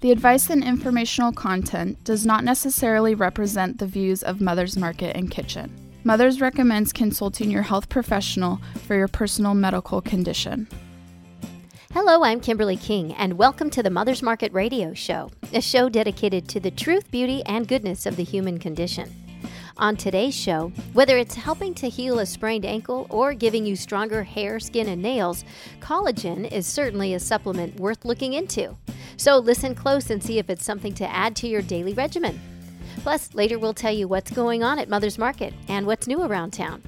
The advice and informational content does not necessarily represent the views of Mother's Market and Kitchen. Mother's recommends consulting your health professional for your personal medical condition. Hello, I'm Kimberly King, and welcome to the Mother's Market Radio Show, a show dedicated to the truth, beauty, and goodness of the human condition. On today's show, whether it's helping to heal a sprained ankle or giving you stronger hair, skin, and nails, collagen is certainly a supplement worth looking into. So listen close and see if it's something to add to your daily regimen. Plus, later we'll tell you what's going on at Mother's Market and what's new around town.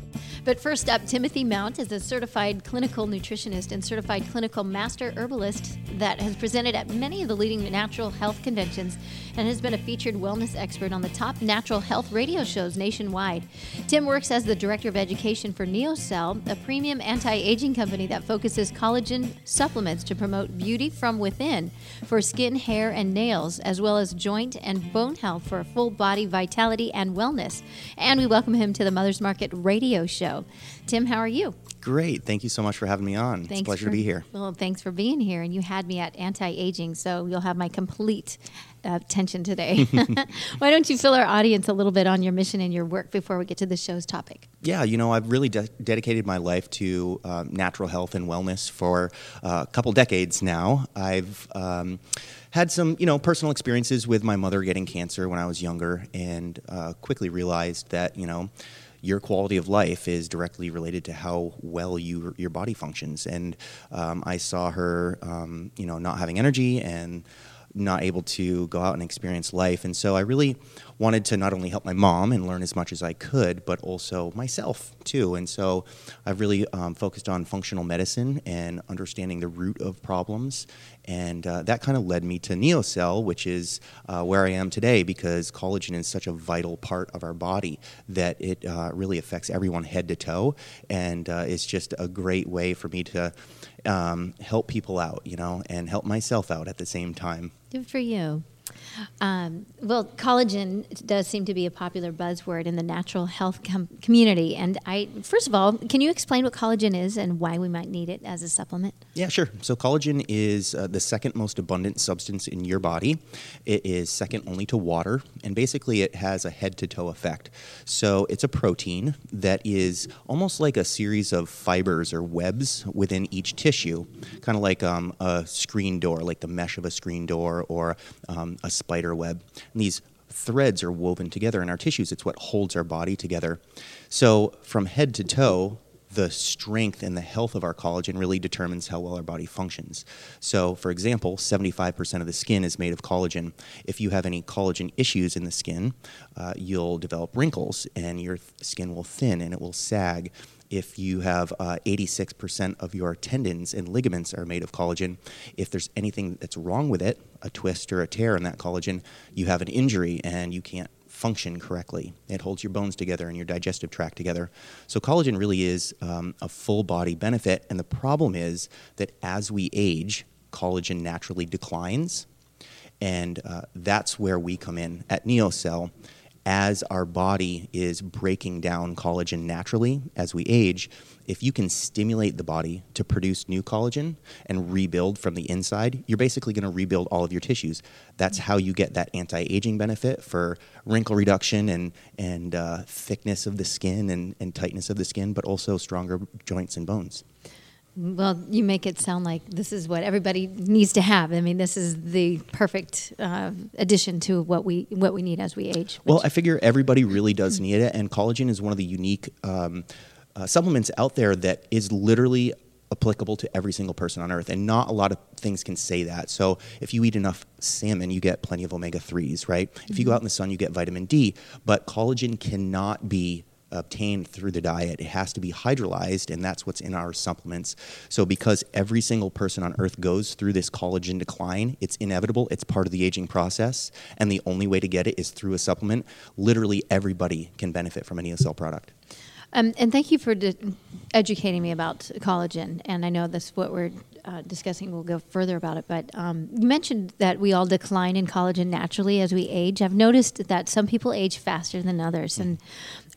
But first up, Timothy Mount is a certified clinical nutritionist and certified clinical master herbalist that has presented at many of the leading natural health conventions and has been a featured wellness expert on the top natural health radio shows nationwide. Tim works as the director of education for NeoCell, a premium anti aging company that focuses collagen supplements to promote beauty from within for skin, hair, and nails, as well as joint and bone health for full body vitality and wellness. And we welcome him to the Mother's Market radio show show. Tim, how are you? Great. Thank you so much for having me on. Thanks it's a pleasure for, to be here. Well, thanks for being here. And you had me at anti aging, so you'll have my complete uh, attention today. Why don't you fill our audience a little bit on your mission and your work before we get to the show's topic? Yeah, you know, I've really de- dedicated my life to um, natural health and wellness for uh, a couple decades now. I've um, had some, you know, personal experiences with my mother getting cancer when I was younger, and uh, quickly realized that, you know, your quality of life is directly related to how well you, your body functions. And um, I saw her, um, you know, not having energy and not able to go out and experience life. And so I really wanted to not only help my mom and learn as much as I could, but also myself too. And so I've really um, focused on functional medicine and understanding the root of problems. And uh, that kind of led me to NeoCell, which is uh, where I am today because collagen is such a vital part of our body that it uh, really affects everyone head to toe. And uh, it's just a great way for me to um, help people out, you know, and help myself out at the same time. Good for you. Um, well, collagen does seem to be a popular buzzword in the natural health com- community. And I, first of all, can you explain what collagen is and why we might need it as a supplement? Yeah, sure. So collagen is uh, the second most abundant substance in your body. It is second only to water, and basically it has a head to toe effect. So it's a protein that is almost like a series of fibers or webs within each tissue, kind of like um, a screen door, like the mesh of a screen door or um, a spider web. And these threads are woven together in our tissues. It's what holds our body together. So, from head to toe, the strength and the health of our collagen really determines how well our body functions. So, for example, 75% of the skin is made of collagen. If you have any collagen issues in the skin, uh, you'll develop wrinkles and your th- skin will thin and it will sag if you have uh, 86% of your tendons and ligaments are made of collagen, if there's anything that's wrong with it, a twist or a tear in that collagen, you have an injury and you can't function correctly. It holds your bones together and your digestive tract together. So, collagen really is um, a full body benefit. And the problem is that as we age, collagen naturally declines. And uh, that's where we come in at NeoCell as our body is breaking down collagen naturally as we age, if you can stimulate the body to produce new collagen and rebuild from the inside, you're basically going to rebuild all of your tissues. That's how you get that anti-aging benefit for wrinkle reduction and and uh, thickness of the skin and, and tightness of the skin, but also stronger joints and bones. Well, you make it sound like this is what everybody needs to have. I mean, this is the perfect uh, addition to what we what we need as we age. Well, I figure everybody really does need it, and collagen is one of the unique um, uh, supplements out there that is literally applicable to every single person on earth and not a lot of things can say that so if you eat enough salmon you get plenty of omega-3s right mm-hmm. if you go mm-hmm. out in the sun you get vitamin d but collagen cannot be obtained through the diet. It has to be hydrolyzed, and that's what's in our supplements. So, because every single person on earth goes through this collagen decline, it's inevitable, it's part of the aging process, and the only way to get it is through a supplement. Literally, everybody can benefit from a NeoCell product. Um, and thank you for di- educating me about collagen. And I know that's what we're uh, discussing. We'll go further about it. But um, you mentioned that we all decline in collagen naturally as we age. I've noticed that some people age faster than others. And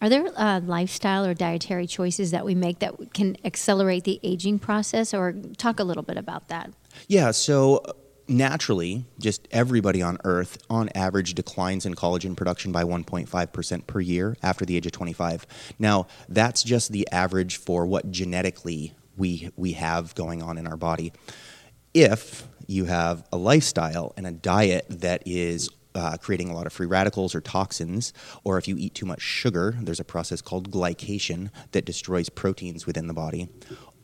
are there uh, lifestyle or dietary choices that we make that can accelerate the aging process? Or talk a little bit about that. Yeah. So naturally, just everybody on Earth, on average, declines in collagen production by 1.5% per year after the age of 25. Now, that's just the average for what genetically we, we have going on in our body. If you have a lifestyle and a diet that is uh, creating a lot of free radicals or toxins, or if you eat too much sugar, there's a process called glycation that destroys proteins within the body.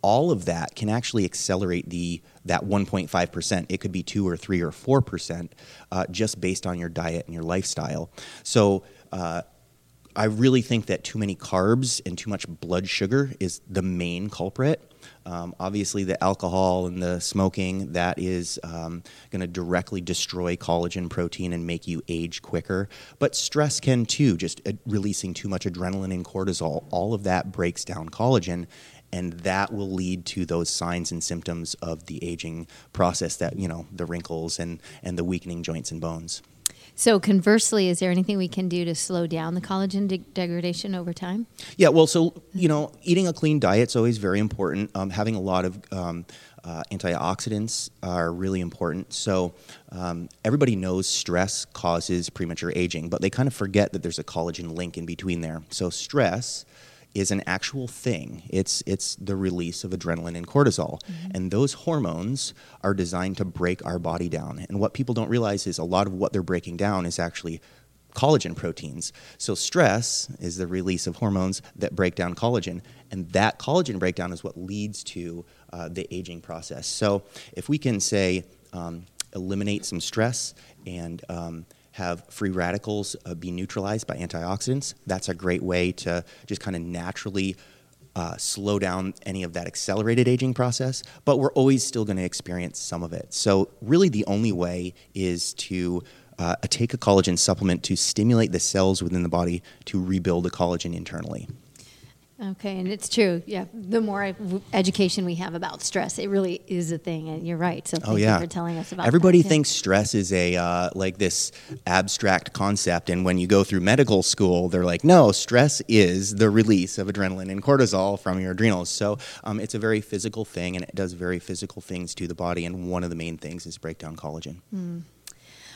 All of that can actually accelerate the that 1.5%. It could be two or three or four percent, uh, just based on your diet and your lifestyle. So. Uh, I really think that too many carbs and too much blood sugar is the main culprit. Um, obviously, the alcohol and the smoking that is um, going to directly destroy collagen protein and make you age quicker. But stress can too, just uh, releasing too much adrenaline and cortisol. All of that breaks down collagen, and that will lead to those signs and symptoms of the aging process that you know the wrinkles and and the weakening joints and bones. So conversely, is there anything we can do to slow down the collagen de- degradation over time? Yeah, well, so you know, eating a clean diet is always very important. Um, having a lot of um, uh, antioxidants are really important. So um, everybody knows stress causes premature aging, but they kind of forget that there's a collagen link in between there. So stress is an actual thing. It's it's the release of adrenaline and cortisol, mm-hmm. and those hormones are designed to break our body down. And what people don't realize is a lot of what they're breaking down is actually collagen proteins. So stress is the release of hormones that break down collagen, and that collagen breakdown is what leads to uh, the aging process. So if we can say um, eliminate some stress and um, have free radicals uh, be neutralized by antioxidants. That's a great way to just kind of naturally uh, slow down any of that accelerated aging process, but we're always still going to experience some of it. So, really, the only way is to uh, take a collagen supplement to stimulate the cells within the body to rebuild the collagen internally. Okay, and it's true. Yeah, the more education we have about stress, it really is a thing, and you're right. So thank oh, yeah. you for telling us about. That. Everybody that, thinks stress is a uh, like this abstract concept, and when you go through medical school, they're like, no, stress is the release of adrenaline and cortisol from your adrenals. So um, it's a very physical thing, and it does very physical things to the body. And one of the main things is breakdown collagen. Mm.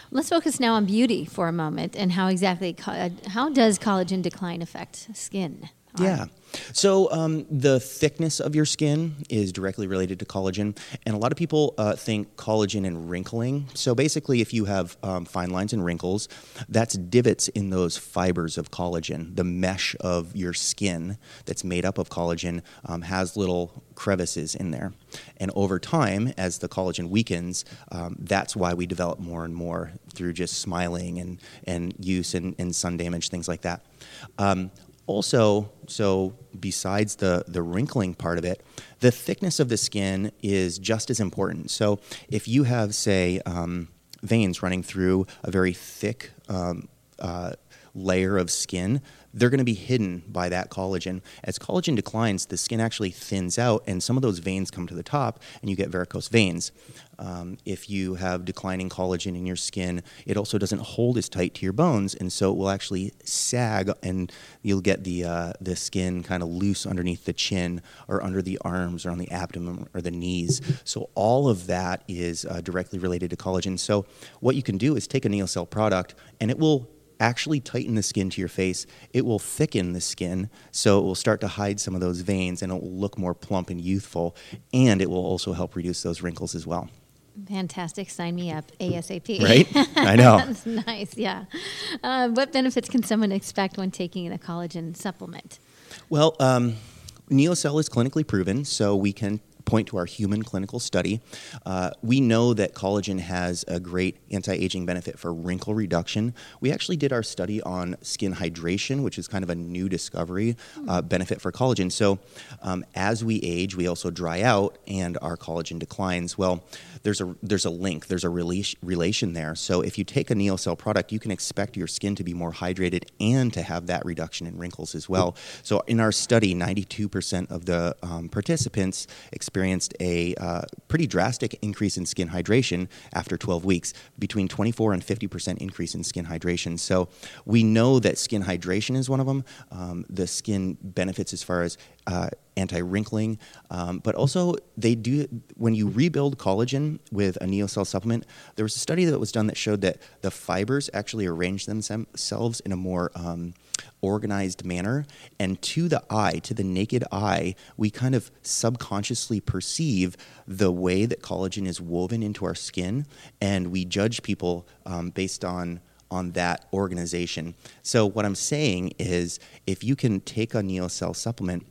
Let's focus now on beauty for a moment, and how exactly how does collagen decline affect skin? Yeah. So um, the thickness of your skin is directly related to collagen, and a lot of people uh, think collagen and wrinkling. So basically, if you have um, fine lines and wrinkles, that's divots in those fibers of collagen. The mesh of your skin that's made up of collagen um, has little crevices in there, and over time, as the collagen weakens, um, that's why we develop more and more through just smiling and and use and, and sun damage, things like that. Also, so besides the, the wrinkling part of it, the thickness of the skin is just as important. So if you have, say, um, veins running through a very thick um, uh, layer of skin, they're going to be hidden by that collagen. As collagen declines, the skin actually thins out, and some of those veins come to the top, and you get varicose veins. Um, if you have declining collagen in your skin, it also doesn't hold as tight to your bones, and so it will actually sag, and you'll get the uh, the skin kind of loose underneath the chin, or under the arms, or on the abdomen, or the knees. So all of that is uh, directly related to collagen. So what you can do is take a Neocell product, and it will actually tighten the skin to your face. It will thicken the skin, so it will start to hide some of those veins and it will look more plump and youthful, and it will also help reduce those wrinkles as well. Fantastic. Sign me up ASAP. Right? I know. That's nice. Yeah. Uh, what benefits can someone expect when taking a collagen supplement? Well, um, Neocell is clinically proven, so we can point to our human clinical study. Uh, we know that collagen has a great anti aging benefit for wrinkle reduction. We actually did our study on skin hydration, which is kind of a new discovery uh, benefit for collagen. So, um, as we age, we also dry out and our collagen declines. Well, there's a there's a link, there's a release, relation there. So, if you take a Neocell product, you can expect your skin to be more hydrated and to have that reduction in wrinkles as well. So, in our study, 92% of the um, participants experienced a uh, pretty drastic increase in skin hydration after 12 weeks, between 24 and 50% increase in skin hydration. So we know that skin hydration is one of them. Um, the skin benefits as far as uh, anti-wrinkling, um, but also they do when you rebuild collagen with a NeoCell supplement. There was a study that was done that showed that the fibers actually arrange themselves in a more um, organized manner, and to the eye, to the naked eye, we kind of subconsciously perceive the way that collagen is woven into our skin, and we judge people um, based on on that organization. So what I'm saying is if you can take a NeoCell supplement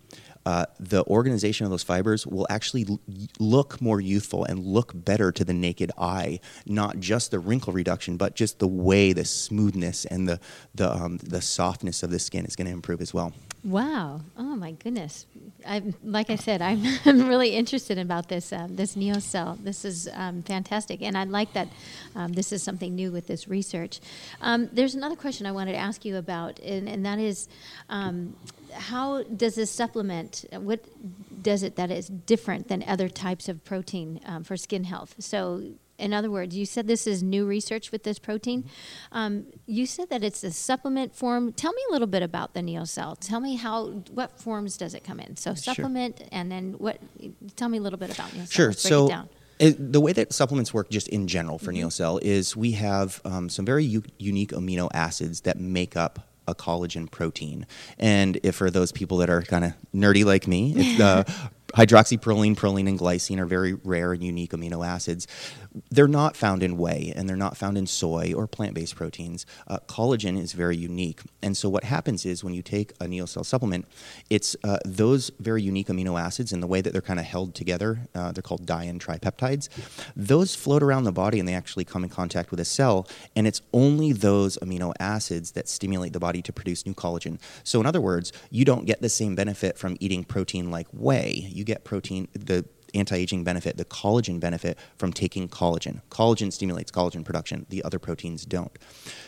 uh, the organization of those fibers will actually l- look more youthful and look better to the naked eye, not just the wrinkle reduction, but just the way the smoothness and the the um, the softness of the skin is going to improve as well. Wow! Oh my goodness! I like I said, I'm, I'm really interested about this um, this NeoCell. This is um, fantastic, and I like that um, this is something new with this research. Um, there's another question I wanted to ask you about, and, and that is um, how does this supplement? What does it that is different than other types of protein um, for skin health? So, in other words, you said this is new research with this protein. Um, you said that it's a supplement form. Tell me a little bit about the NeoCell. Tell me how, what forms does it come in? So supplement, sure. and then what? Tell me a little bit about NeoCell. Sure. so. It, the way that supplements work, just in general for mm-hmm. NeoCell, is we have um, some very u- unique amino acids that make up a collagen protein. And if for those people that are kind of nerdy like me, it's the uh, hydroxyproline, proline, and glycine are very rare and unique amino acids. They're not found in whey and they're not found in soy or plant based proteins. Uh, collagen is very unique. And so, what happens is when you take a NeoCell supplement, it's uh, those very unique amino acids and the way that they're kind of held together, uh, they're called di and tripeptides, those float around the body and they actually come in contact with a cell. And it's only those amino acids that stimulate the body to produce new collagen. So, in other words, you don't get the same benefit from eating protein like whey. You get protein, the anti-aging benefit, the collagen benefit from taking collagen. Collagen stimulates collagen production. The other proteins don't.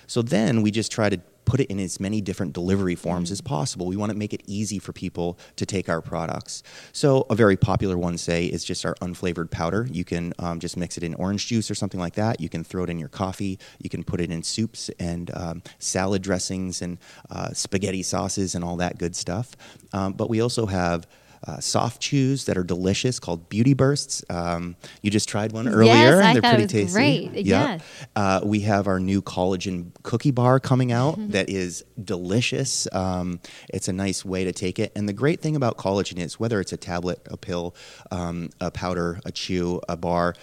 So then we just try to put it in as many different delivery forms as possible. We want to make it easy for people to take our products. So a very popular one, say, is just our unflavored powder. You can um, just mix it in orange juice or something like that. You can throw it in your coffee. You can put it in soups and um, salad dressings and uh, spaghetti sauces and all that good stuff. Um, but we also have uh, soft chews that are delicious called Beauty Bursts. Um, you just tried one earlier, yes, and they're pretty tasty. Great, yep. yeah. Uh, we have our new collagen cookie bar coming out mm-hmm. that is delicious. Um, it's a nice way to take it, and the great thing about collagen is whether it's a tablet, a pill, um, a powder, a chew, a bar,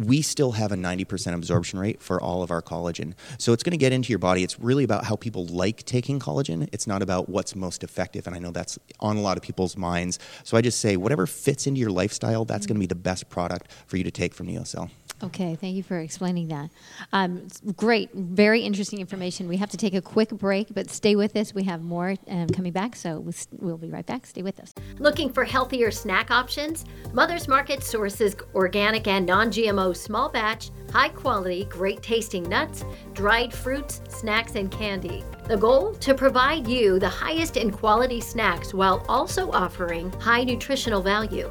we still have a 90% absorption rate for all of our collagen. So it's going to get into your body. It's really about how people like taking collagen. It's not about what's most effective. And I know that's on a lot of people's minds. So I just say whatever fits into your lifestyle, that's going to be the best product for you to take from NeoCell. Okay, thank you for explaining that. Um, great, very interesting information. We have to take a quick break, but stay with us. We have more um, coming back, so we'll be right back. Stay with us. Looking for healthier snack options? Mother's Market sources organic and non GMO small batch, high quality, great tasting nuts, dried fruits, snacks, and candy. The goal? To provide you the highest in quality snacks while also offering high nutritional value.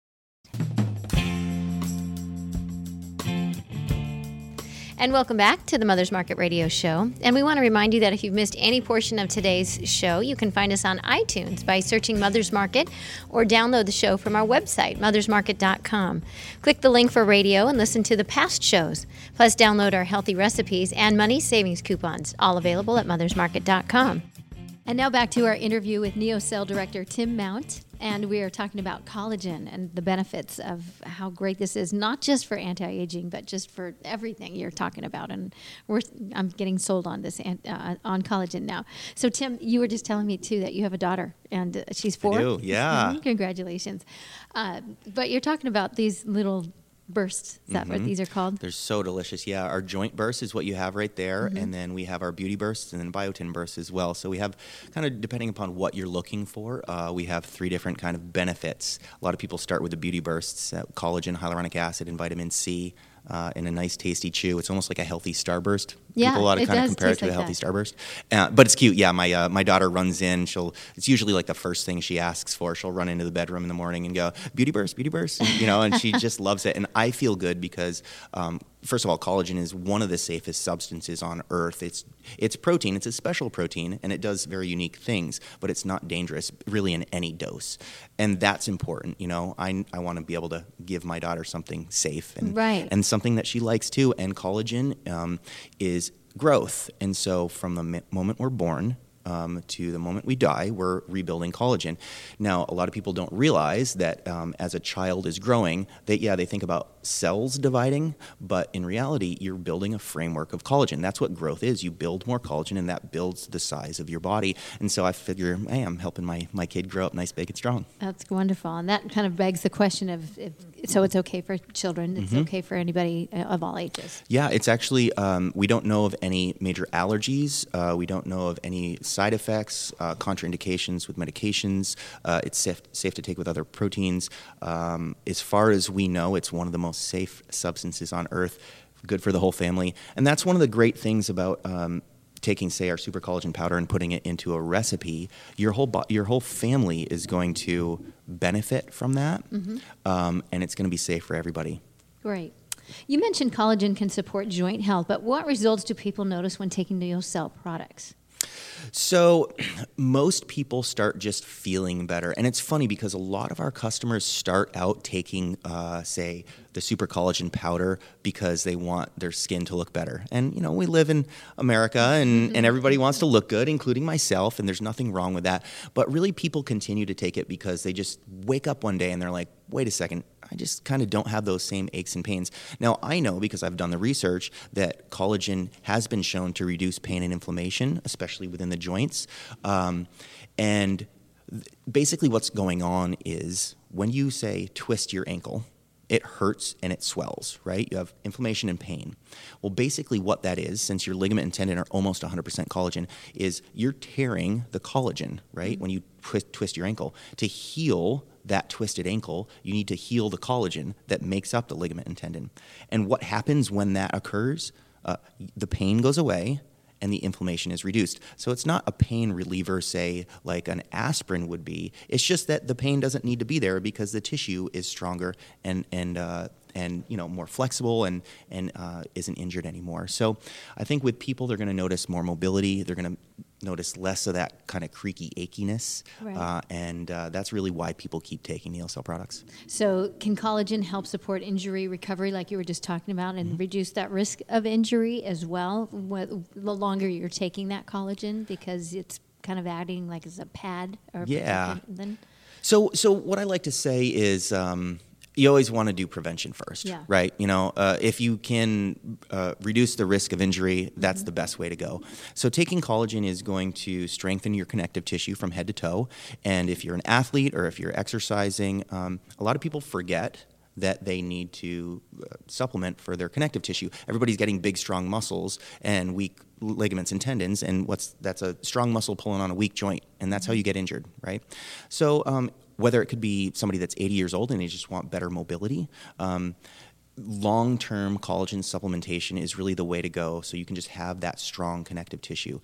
And welcome back to the Mother's Market Radio Show. And we want to remind you that if you've missed any portion of today's show, you can find us on iTunes by searching Mother's Market or download the show from our website, mothersmarket.com. Click the link for radio and listen to the past shows. Plus, download our healthy recipes and money savings coupons, all available at mothersmarket.com. And now back to our interview with NeoCell Director Tim Mount. And we are talking about collagen and the benefits of how great this is, not just for anti-aging, but just for everything you're talking about. And we're I'm getting sold on this uh, on collagen now. So Tim, you were just telling me too that you have a daughter and uh, she's four. I do, yeah. Congratulations. Uh, but you're talking about these little bursts. Is that mm-hmm. what these are called? They're so delicious. Yeah, our joint burst is what you have right there, mm-hmm. and then we have our beauty bursts and then biotin bursts as well. So we have kind of depending upon what you're looking for, uh, we have three different kind of benefits. A lot of people start with the beauty bursts: uh, collagen, hyaluronic acid, and vitamin C uh, in a nice, tasty chew. It's almost like a healthy starburst. Yeah, People a lot of kind of compare it to like a healthy that. starburst, uh, but it's cute. Yeah, my uh, my daughter runs in. She'll. It's usually like the first thing she asks for. She'll run into the bedroom in the morning and go, "Beauty burst, beauty burst," you know, and she just loves it. And I feel good because um, first of all, collagen is one of the safest substances on earth. It's it's protein. It's a special protein, and it does very unique things. But it's not dangerous, really, in any dose, and that's important. You know, I I want to be able to give my daughter something safe and right. and something that she likes too. And collagen um, is growth, and so from the moment we're born um, to the moment we die, we're rebuilding collagen. Now, a lot of people don't realize that um, as a child is growing, that yeah, they think about cells dividing, but in reality, you're building a framework of collagen. That's what growth is. You build more collagen, and that builds the size of your body. And so I figure, hey, I'm helping my, my kid grow up nice, big, and strong. That's wonderful. And that kind of begs the question of if, so it's okay for children, it's mm-hmm. okay for anybody uh, of all ages. Yeah, it's actually, um, we don't know of any major allergies, uh, we don't know of any side effects, uh, contraindications with medications. Uh, it's safe, safe to take with other proteins. Um, as far as we know, it's one of the most safe substances on earth, good for the whole family. And that's one of the great things about um, taking, say, our super collagen powder and putting it into a recipe. Your whole bo- your whole family is going to benefit from that, mm-hmm. um, and it's going to be safe for everybody. Great. You mentioned collagen can support joint health, but what results do people notice when taking NeoCell products? So, most people start just feeling better. And it's funny because a lot of our customers start out taking, uh, say, the super collagen powder because they want their skin to look better. And, you know, we live in America and, mm-hmm. and everybody wants to look good, including myself, and there's nothing wrong with that. But really, people continue to take it because they just wake up one day and they're like, wait a second, I just kind of don't have those same aches and pains. Now, I know because I've done the research that collagen has been shown to reduce pain and inflammation, especially within the joints. Um, and th- basically, what's going on is when you say twist your ankle, it hurts and it swells, right? You have inflammation and pain. Well, basically, what that is, since your ligament and tendon are almost 100% collagen, is you're tearing the collagen, right? Mm-hmm. When you twist, twist your ankle. To heal that twisted ankle, you need to heal the collagen that makes up the ligament and tendon. And what happens when that occurs? Uh, the pain goes away, and the inflammation is reduced. So it's not a pain reliever, say, like an aspirin would be. It's just that the pain doesn't need to be there because the tissue is stronger and, and, uh, and you know more flexible and and uh, isn't injured anymore. So I think with people they're going to notice more mobility. They're going to notice less of that kind of creaky achiness, right. uh, and uh, that's really why people keep taking Neocell products. So, can collagen help support injury recovery, like you were just talking about, and mm-hmm. reduce that risk of injury as well? The longer you're taking that collagen, because it's kind of adding like as a pad or yeah. Then so, so what I like to say is. Um, you always want to do prevention first, yeah. right? You know, uh, if you can uh, reduce the risk of injury, that's mm-hmm. the best way to go. So, taking collagen is going to strengthen your connective tissue from head to toe. And if you're an athlete or if you're exercising, um, a lot of people forget that they need to uh, supplement for their connective tissue. Everybody's getting big, strong muscles and weak ligaments and tendons, and what's that's a strong muscle pulling on a weak joint, and that's how you get injured, right? So, um, whether it could be somebody that's 80 years old and they just want better mobility. Um, Long term collagen supplementation is really the way to go so you can just have that strong connective tissue.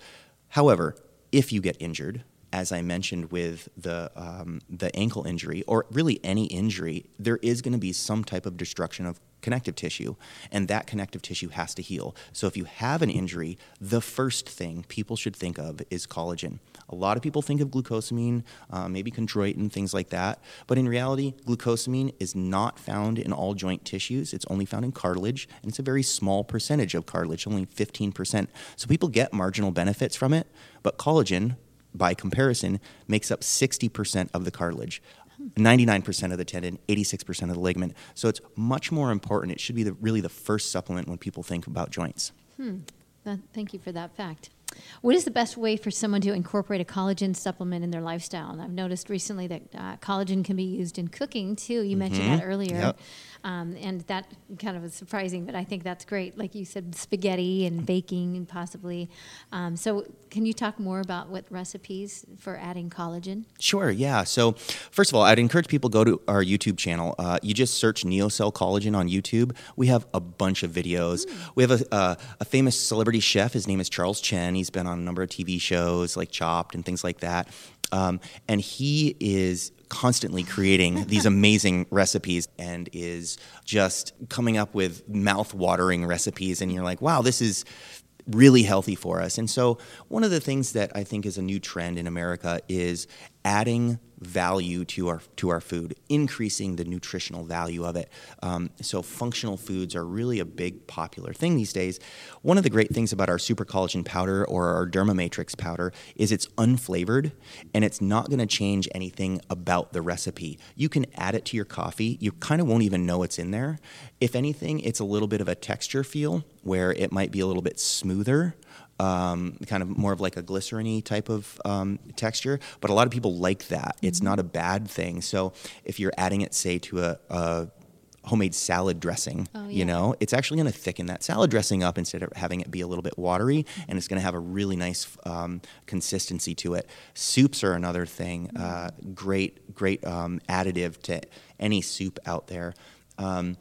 However, if you get injured, as I mentioned with the um, the ankle injury or really any injury, there is going to be some type of destruction of connective tissue, and that connective tissue has to heal. So if you have an injury, the first thing people should think of is collagen. A lot of people think of glucosamine, uh, maybe chondroitin, things like that, but in reality, glucosamine is not found in all joint tissues. It's only found in cartilage, and it's a very small percentage of cartilage, only 15%. So people get marginal benefits from it, but collagen, by comparison, makes up 60% of the cartilage. 99% of the tendon, 86% of the ligament. So it's much more important. It should be the, really the first supplement when people think about joints. Hmm. That, thank you for that fact. What is the best way for someone to incorporate a collagen supplement in their lifestyle? And I've noticed recently that uh, collagen can be used in cooking too. You mentioned Mhm. that earlier. Yep. Um, and that kind of was surprising, but I think that's great. Like you said, spaghetti and baking and possibly. Um, so, can you talk more about what recipes for adding collagen? Sure, yeah. So, first of all, I'd encourage people go to our YouTube channel. Uh, you just search Neocell Collagen on YouTube. We have a bunch of videos. We have a, uh, a famous celebrity chef. His name is Charles Chen. He's been on a number of TV shows like Chopped and things like that. Um, and he is constantly creating these amazing recipes and is just coming up with mouth-watering recipes. And you're like, wow, this is really healthy for us. And so, one of the things that I think is a new trend in America is adding value to our to our food, increasing the nutritional value of it. Um, so, functional foods are really a big popular thing these days. One of the great things about our super collagen powder or our Dermamatrix powder is it's unflavored and it's not going to change anything about the recipe. You can add it to your coffee. You kind of won't even know it's in there. If anything, it's a little bit of a texture feel where it might be a little bit smoother um, kind of more of like a glycerin type of um, texture. But a lot of people like that. It's not a bad thing. So if you're adding it, say, to a, a homemade salad dressing, Oh, you know, it's actually going to thicken that salad dressing up instead of having it be a little bit watery, and it's going to have a really nice um, consistency to it. Soups are another thing. Uh, great, great um, additive to any soup out there. Um,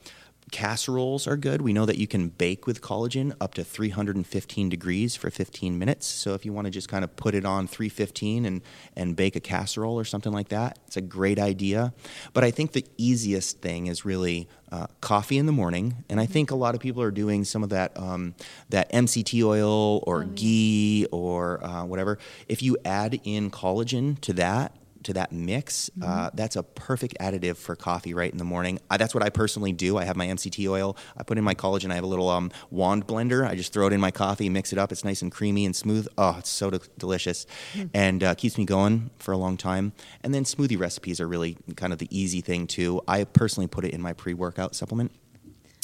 Casseroles are good. We know that you can bake with collagen up to 315 degrees for 15 minutes. So if you want to just kind of put it on 315 and, and bake a casserole or something like that, it's a great idea. But I think the easiest thing is really uh, coffee in the morning, and I think a lot of people are doing some of that um, that MCT oil or ghee or uh, whatever. If you add in collagen to that, to that mix, uh, that's a perfect additive for coffee right in the morning. I, that's what I personally do. I have my MCT oil. I put in my collagen. I have a little um, wand blender. I just throw it in my coffee, mix it up. It's nice and creamy and smooth. Oh, it's so de- delicious, and uh, keeps me going for a long time. And then smoothie recipes are really kind of the easy thing too. I personally put it in my pre-workout supplement.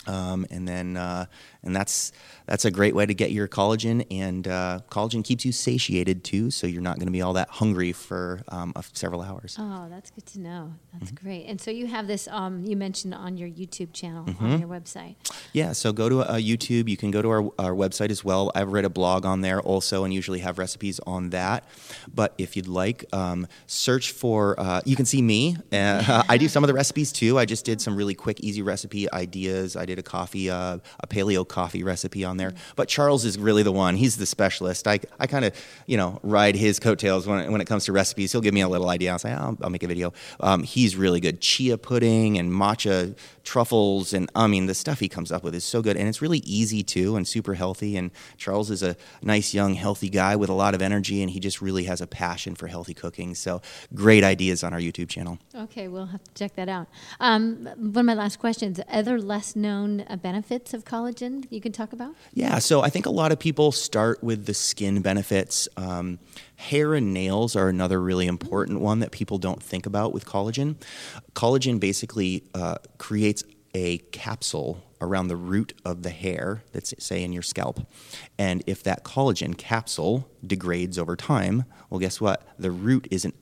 Um, and then, uh, and that's that's a great way to get your collagen, and uh, collagen keeps you satiated too, so you're not going to be all that hungry for um, of several hours. Oh, that's good to know. That's Mm-hmm. great. And so you have this, um, you mentioned on your YouTube channel, Mm-hmm. on your website. Yeah, so go to uh, YouTube. You can go to our, our website as well. I've read a blog on there also, and usually have recipes on that. But if you'd like, um, search for. Uh, you can see me. Uh, I do some of the recipes too. I just did some really quick, easy recipe ideas. I did a coffee, uh, a paleo coffee recipe on there. But Charles is really the one. He's the specialist. I, I kind of, you know, ride his coattails when when it comes to recipes. He'll give me a little idea. I'll say, oh, I'll, I'll make a video. Um, he's really good. Chia pudding and matcha truffles, and I mean, the stuff he comes up with is so good, and it's really easy too, and super healthy. And Charles is a nice, young, healthy guy with a lot of energy, and he just really has a passion for healthy cooking. So, great ideas on our YouTube channel. Okay, we'll have to check that out. Um, one of my last questions other less known uh, benefits of collagen you can talk about? Yeah, so I think a lot of people start with the skin benefits. Um, hair and nails are another really important one that people don't think about with collagen. Collagen basically uh, creates a capsule around the root of the hair that's, say, in your scalp. And if that collagen capsule degrades over time, well, guess what? The root isn't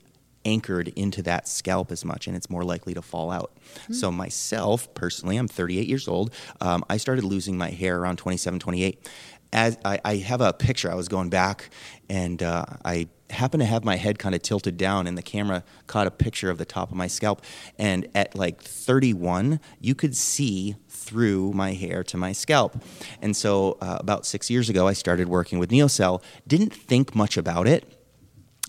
anchored into that scalp as much and it's more likely to fall out. So, myself personally, I'm 38 years old. Um, I started losing my hair around 27, 28. As I, I have a picture, I was going back and uh, I happened to have my head kind of tilted down, and the camera caught a picture of the top of my scalp. And at like 31, you could see through my hair to my scalp. And so, uh, about six years ago, I started working with Neocell. Didn't think much about it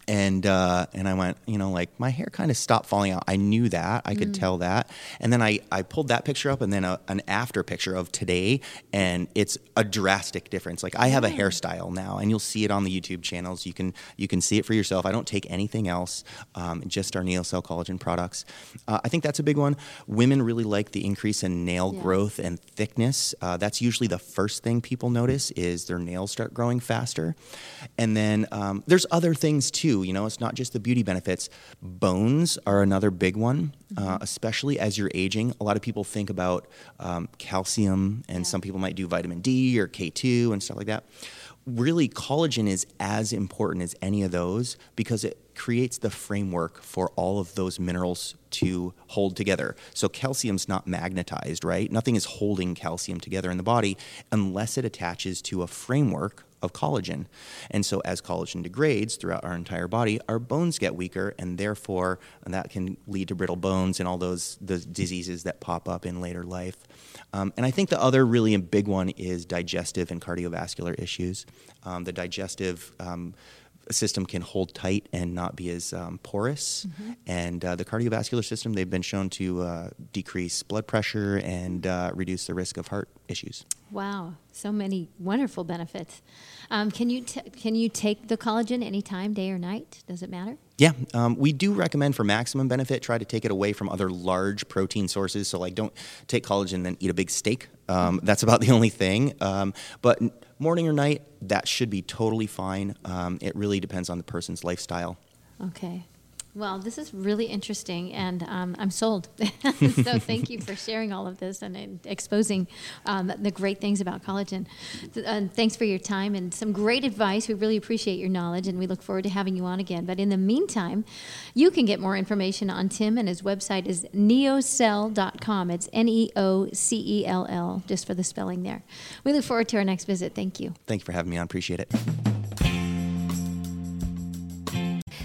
and uh, and I went, you know, like my hair kind of stopped falling out. I knew that, I could tell that, and then I I pulled that picture up, and then a, an after picture of today, and it's a drastic difference. Like I have a hairstyle now, and you'll see it on the YouTube channels. You can you can see it for yourself. I don't take anything else, um, just our Neocell collagen products. Uh, I think that's a big one. Women really like the increase in nail Yeah. growth and thickness. Uh, that's usually the first thing people notice is their nails start growing faster, and then um, there's other things too. Too. You know, it's not just the beauty benefits. Bones are another big one, uh, Mm-hmm. especially as you're aging. A lot of people think about um, calcium, and Yeah. some people might do vitamin D or K2 and stuff like that. Really, collagen is as important as any of those because it creates the framework for all of those minerals to hold together. So calcium's not magnetized, right? Nothing is holding calcium together in the body unless it attaches to a framework of collagen. And so as collagen degrades throughout our entire body, our bones get weaker and therefore that can lead to brittle bones and all those the diseases that pop up in later life. Um, and I think the other really big one is digestive and cardiovascular issues. Um, the digestive um, system can hold tight and not be as um, porous. And uh, the cardiovascular system, they've been shown to uh, decrease blood pressure and uh, reduce the risk of heart issues. Wow, so many wonderful benefits. Um, can you t- can you take the collagen anytime, day or night? Does it matter? Yeah, um, we do recommend for maximum benefit, try to take it away from other large protein sources. So, like, don't take collagen and then eat a big steak. Um, that's about the only thing. Um, but morning or night, that should be totally fine. Um, it really depends on the person's lifestyle. Okay. Well, this is really interesting, and um, I'm sold. so, thank you for sharing all of this and, and exposing um, the great things about collagen. And thanks for your time and some great advice. We really appreciate your knowledge, and we look forward to having you on again. But in the meantime, you can get more information on Tim, and his website is neocell.com. It's N E O C E L L, just for the spelling there. We look forward to our next visit. Thank you. Thank you for having me on. Appreciate it.